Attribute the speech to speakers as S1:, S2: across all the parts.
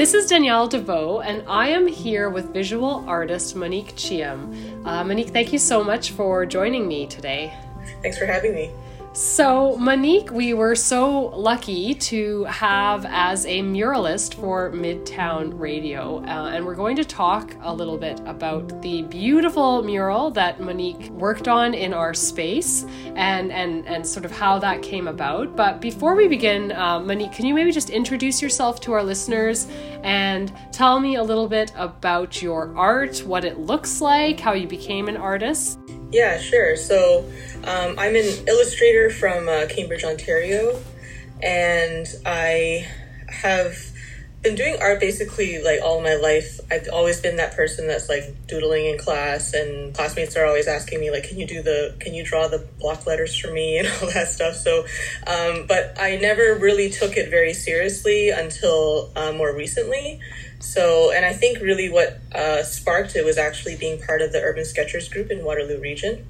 S1: This is Danielle DeVoe, and I am here with visual artist Monique Chiam. Uh, Monique, thank you so much for joining me today.
S2: Thanks for having me.
S1: So, Monique, we were so lucky to have as a muralist for Midtown Radio, uh, and we're going to talk a little bit about the beautiful mural that Monique worked on in our space and and and sort of how that came about. But before we begin, uh, Monique, can you maybe just introduce yourself to our listeners and tell me a little bit about your art, what it looks like, how you became an artist?
S2: Yeah, sure. So um, I'm an illustrator from uh, Cambridge, Ontario, and I have been doing art basically like all my life. I've always been that person that's like doodling in class, and classmates are always asking me like, "Can you do the? Can you draw the block letters for me?" and all that stuff. So, um, but I never really took it very seriously until uh, more recently. So, and I think really what uh, sparked it was actually being part of the Urban Sketchers group in Waterloo Region.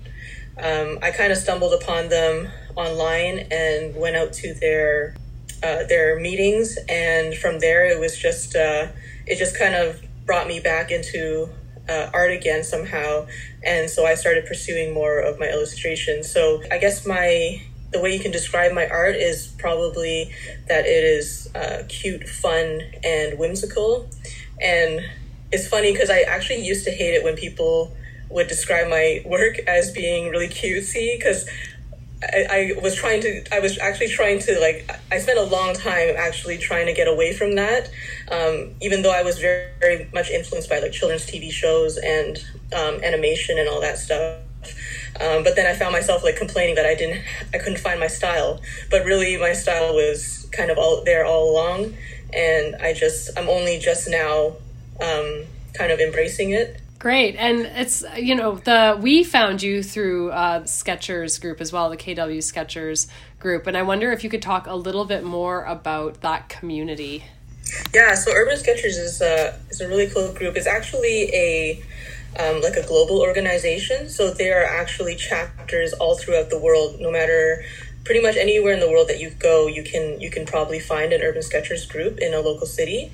S2: Um, I kind of stumbled upon them online and went out to their uh, their meetings, and from there it was just uh, it just kind of brought me back into uh, art again somehow, and so I started pursuing more of my illustration. So I guess my the way you can describe my art is probably that it is uh, cute, fun, and whimsical. And it's funny because I actually used to hate it when people would describe my work as being really cutesy because I, I, was trying to i was actually trying to like i spent a long time actually trying to get away from that um, even though i was very, very much influenced by like children's tv shows and um, animation and all that stuff um, but then I found myself like complaining that I didn't, I couldn't find my style. But really, my style was kind of all there all along, and I just, I'm only just now, um, kind of embracing it.
S1: Great, and it's you know the we found you through uh, Sketchers group as well, the KW Sketchers group, and I wonder if you could talk a little bit more about that community.
S2: Yeah, so Urban Sketchers is a is a really cool group. It's actually a um, like a global organization. So there are actually chapters all throughout the world. No matter pretty much anywhere in the world that you go, you can you can probably find an Urban Sketchers group in a local city.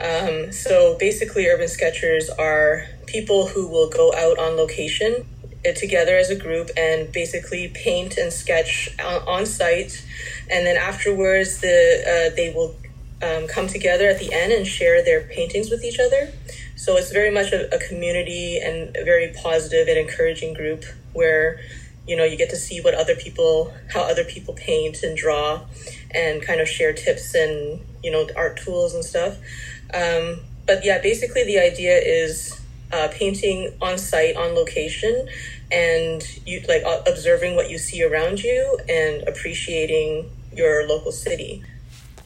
S2: Um, so basically, Urban Sketchers are people who will go out on location uh, together as a group and basically paint and sketch on, on site, and then afterwards the uh, they will um, come together at the end and share their paintings with each other. So it's very much a, a community and a very positive and encouraging group where you know you get to see what other people how other people paint and draw and kind of share tips and you know art tools and stuff um, but yeah basically the idea is uh, painting on site on location and you like observing what you see around you and appreciating your local city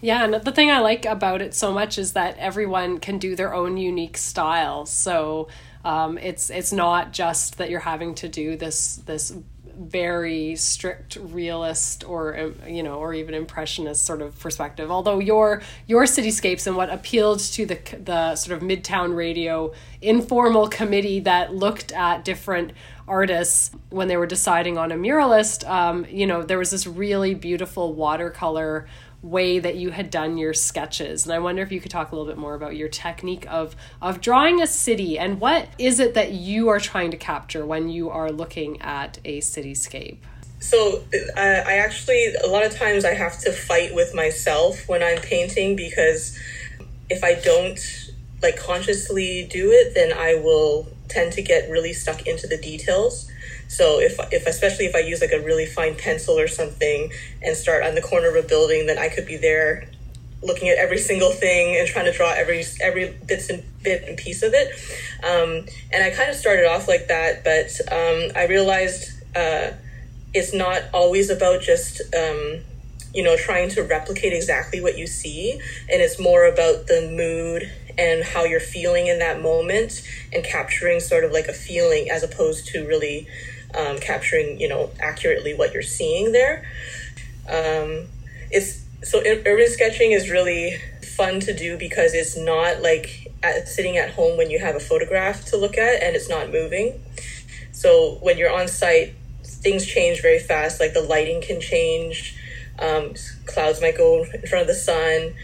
S1: yeah, and the thing I like about it so much is that everyone can do their own unique style. So um, it's it's not just that you're having to do this this very strict realist or um, you know or even impressionist sort of perspective although your your cityscapes and what appealed to the the sort of midtown radio informal committee that looked at different artists when they were deciding on a muralist um, you know there was this really beautiful watercolor way that you had done your sketches. And i wonder if you could talk a little bit more about your technique of of drawing a city and what is it that you are trying to capture when you are looking at a cityscape?
S2: So uh, i actually a lot of times i have to fight with myself when i'm painting because if i don't like consciously do it then i will tend to get really stuck into the details so if, if especially if I use like a really fine pencil or something and start on the corner of a building, then I could be there looking at every single thing and trying to draw every every bits and bit and piece of it. Um, and I kind of started off like that, but um, I realized uh, it's not always about just um, you know trying to replicate exactly what you see, and it's more about the mood and how you're feeling in that moment and capturing sort of like a feeling as opposed to really um, capturing you know accurately what you're seeing there. Um, it's so urban sketching is really fun to do because it's not like at, sitting at home when you have a photograph to look at and it's not moving. So when you're on site, things change very fast. Like the lighting can change. Um, clouds might go in front of the sun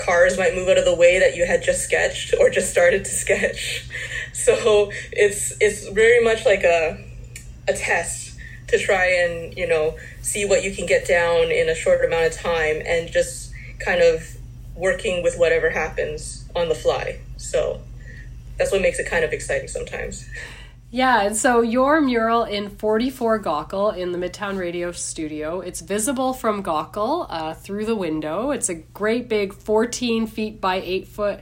S2: cars might move out of the way that you had just sketched or just started to sketch. So it's it's very much like a a test to try and you know see what you can get down in a short amount of time and just kind of working with whatever happens on the fly. So that's what makes it kind of exciting sometimes.
S1: Yeah, and so your mural in 44 Gaukel in the Midtown Radio studio, it's visible from Gaukel uh, through the window. It's a great big 14 feet by 8 foot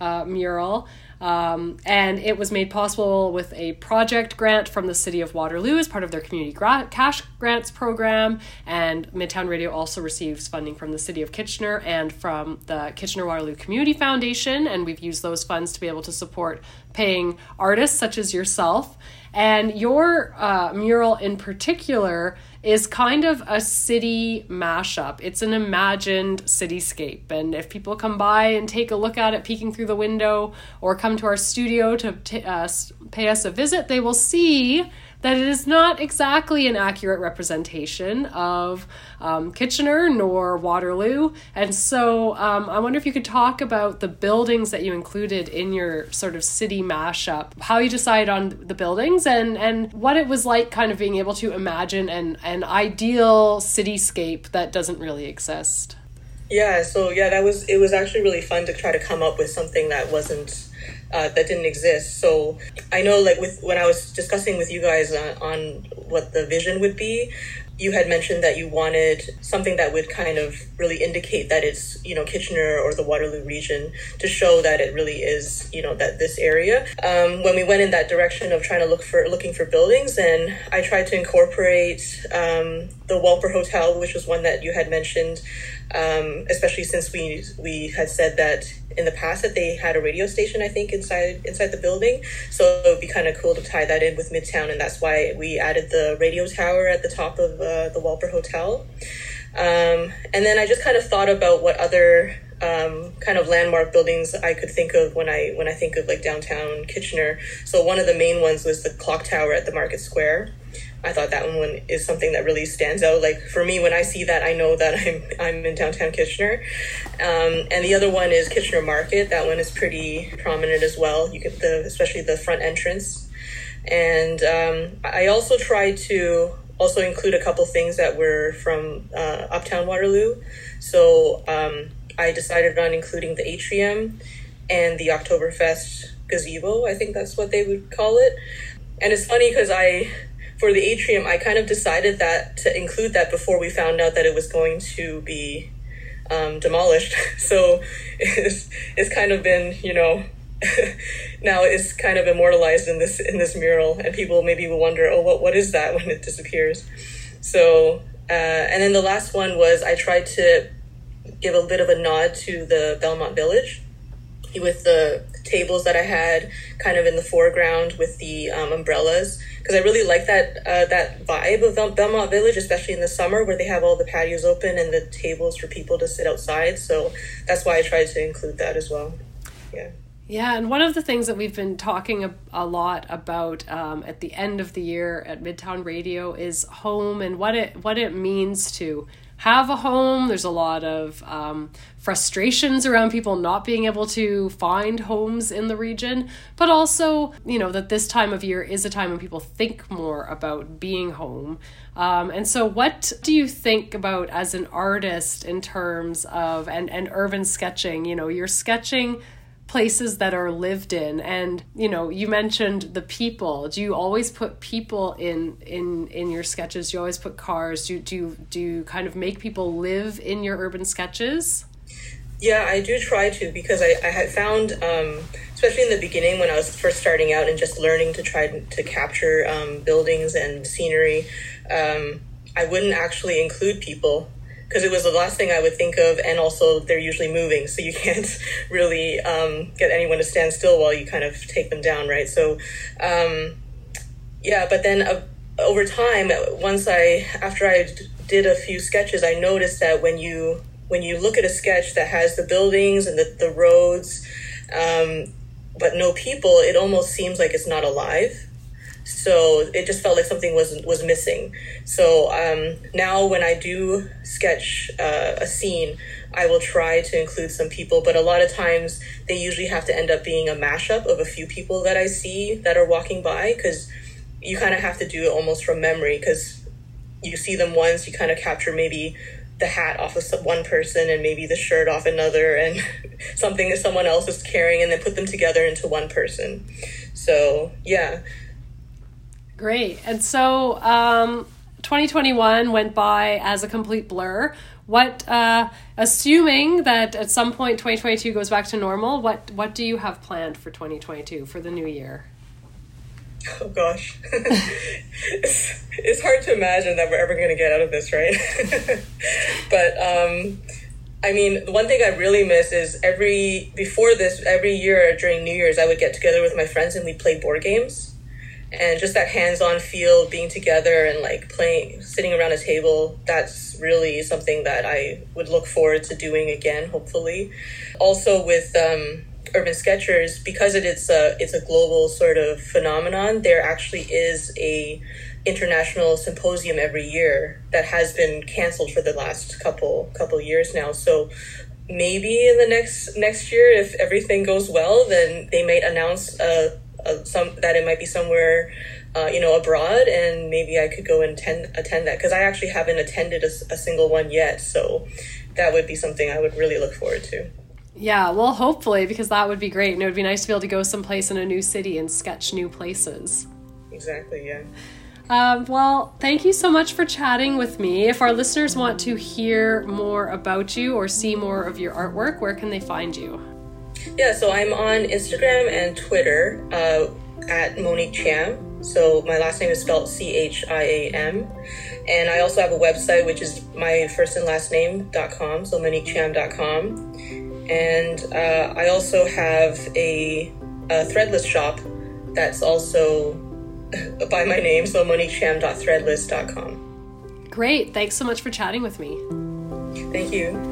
S1: uh, mural. Um, and it was made possible with a project grant from the City of Waterloo as part of their community gra- cash grants program. And Midtown Radio also receives funding from the City of Kitchener and from the Kitchener Waterloo Community Foundation. And we've used those funds to be able to support paying artists such as yourself. And your uh, mural in particular is kind of a city mashup. It's an imagined cityscape. And if people come by and take a look at it peeking through the window or come to our studio to t- uh, pay us a visit, they will see that it is not exactly an accurate representation of um, Kitchener nor Waterloo. And so um, I wonder if you could talk about the buildings that you included in your sort of city mashup, how you decided on the buildings, and, and what it was like kind of being able to imagine an, an ideal cityscape that doesn't really exist.
S2: Yeah, so yeah, that was it was actually really fun to try to come up with something that wasn't uh, that didn't exist. So I know, like with when I was discussing with you guys on, on what the vision would be, you had mentioned that you wanted something that would kind of really indicate that it's you know Kitchener or the Waterloo region to show that it really is you know that this area. Um, when we went in that direction of trying to look for looking for buildings, and I tried to incorporate um, the Walper Hotel, which was one that you had mentioned um, especially since we we had said that in the past that they had a radio station, I think inside inside the building. So it would be kind of cool to tie that in with Midtown, and that's why we added the radio tower at the top of uh, the Walper Hotel. Um, and then I just kind of thought about what other um, kind of landmark buildings I could think of when I when I think of like downtown Kitchener. So one of the main ones was the clock tower at the Market Square. I thought that one is something that really stands out. Like for me, when I see that, I know that I'm I'm in downtown Kitchener. Um, and the other one is Kitchener Market. That one is pretty prominent as well. You get the especially the front entrance. And um, I also try to also include a couple things that were from uh, Uptown Waterloo. So um, I decided on including the atrium and the Oktoberfest gazebo. I think that's what they would call it. And it's funny because I for the atrium, I kind of decided that to include that before we found out that it was going to be um, demolished. So it's, it's kind of been, you know, now it's kind of immortalized in this in this mural, and people maybe will wonder, oh, what what is that when it disappears? So, uh, and then the last one was I tried to give a bit of a nod to the Belmont Village with the tables that I had kind of in the foreground with the um, umbrellas because I really like that uh, that vibe of Belmont Village, especially in the summer where they have all the patios open and the tables for people to sit outside. So that's why I tried to include that as well. Yeah.
S1: Yeah, and one of the things that we've been talking a, a lot about um, at the end of the year at Midtown Radio is home and what it what it means to have a home. There's a lot of um, frustrations around people not being able to find homes in the region, but also, you know, that this time of year is a time when people think more about being home. Um, and so, what do you think about as an artist in terms of and, and urban sketching? You know, you're sketching places that are lived in. And you know you mentioned the people. Do you always put people in in in your sketches? Do you always put cars? Do, do you do you kind of make people live in your urban sketches?
S2: Yeah i do try to because i, I had found um, especially in the beginning when i was first starting out and just learning to try to capture um, buildings and scenery um, i wouldn't actually include people because it was the last thing I would think of, and also they're usually moving, so you can't really um, get anyone to stand still while you kind of take them down, right? So, um, yeah, but then uh, over time, once I after I did a few sketches, I noticed that when you when you look at a sketch that has the buildings and the, the roads, um, but no people, it almost seems like it's not alive. So it just felt like something was was missing. So um, now when I do sketch uh, a scene, I will try to include some people, but a lot of times they usually have to end up being a mashup of a few people that I see that are walking by because you kind of have to do it almost from memory because you see them once, you kind of capture maybe the hat off of one person and maybe the shirt off another and something that someone else is carrying and then put them together into one person. So, yeah.
S1: Great. And so, um, 2021 went by as a complete blur. What, uh, assuming that at some point 2022 goes back to normal, what what do you have planned for 2022 for the new year?
S2: Oh gosh, it's, it's hard to imagine that we're ever going to get out of this, right? but um, I mean, the one thing I really miss is every before this, every year during New Year's, I would get together with my friends and we play board games and just that hands-on feel being together and like playing sitting around a table that's really something that i would look forward to doing again hopefully. Also with um, urban sketchers because it is a it's a global sort of phenomenon there actually is a international symposium every year that has been canceled for the last couple couple years now. So maybe in the next next year if everything goes well then they might announce a uh, some that it might be somewhere uh, you know abroad and maybe i could go and attend, attend that because i actually haven't attended a, a, single one yet so that would be something i would really look forward to
S1: yeah well hopefully because that would be great and it would be nice to be able to go someplace in a new city and sketch new places
S2: exactly yeah
S1: um, well, thank you so much for chatting with me. If our listeners want to hear more about you or see more of your artwork, where can they find you?
S2: Yeah, so I'm on Instagram and Twitter uh, at Monique Chiam. So my last name is spelled C H I A M. And I also have a website, which is my first and last name.com, so moniquechiam.com. And uh, I also have a, a, threadless shop that's also by my name, so moniquechiam.threadless.com.
S1: Great. Thanks so much for chatting with me.
S2: Thank you.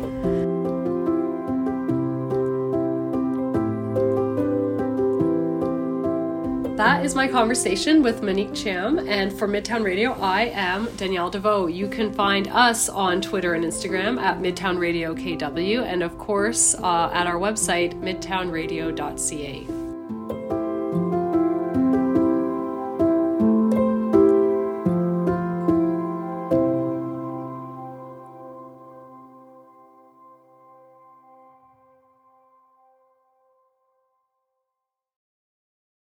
S1: That is my conversation with Monique Chiam. And for Midtown Radio, I am Danielle DeVoe. You can find us on Twitter and Instagram at Midtown Radio KW, and of course uh, at our website, midtownradio.ca.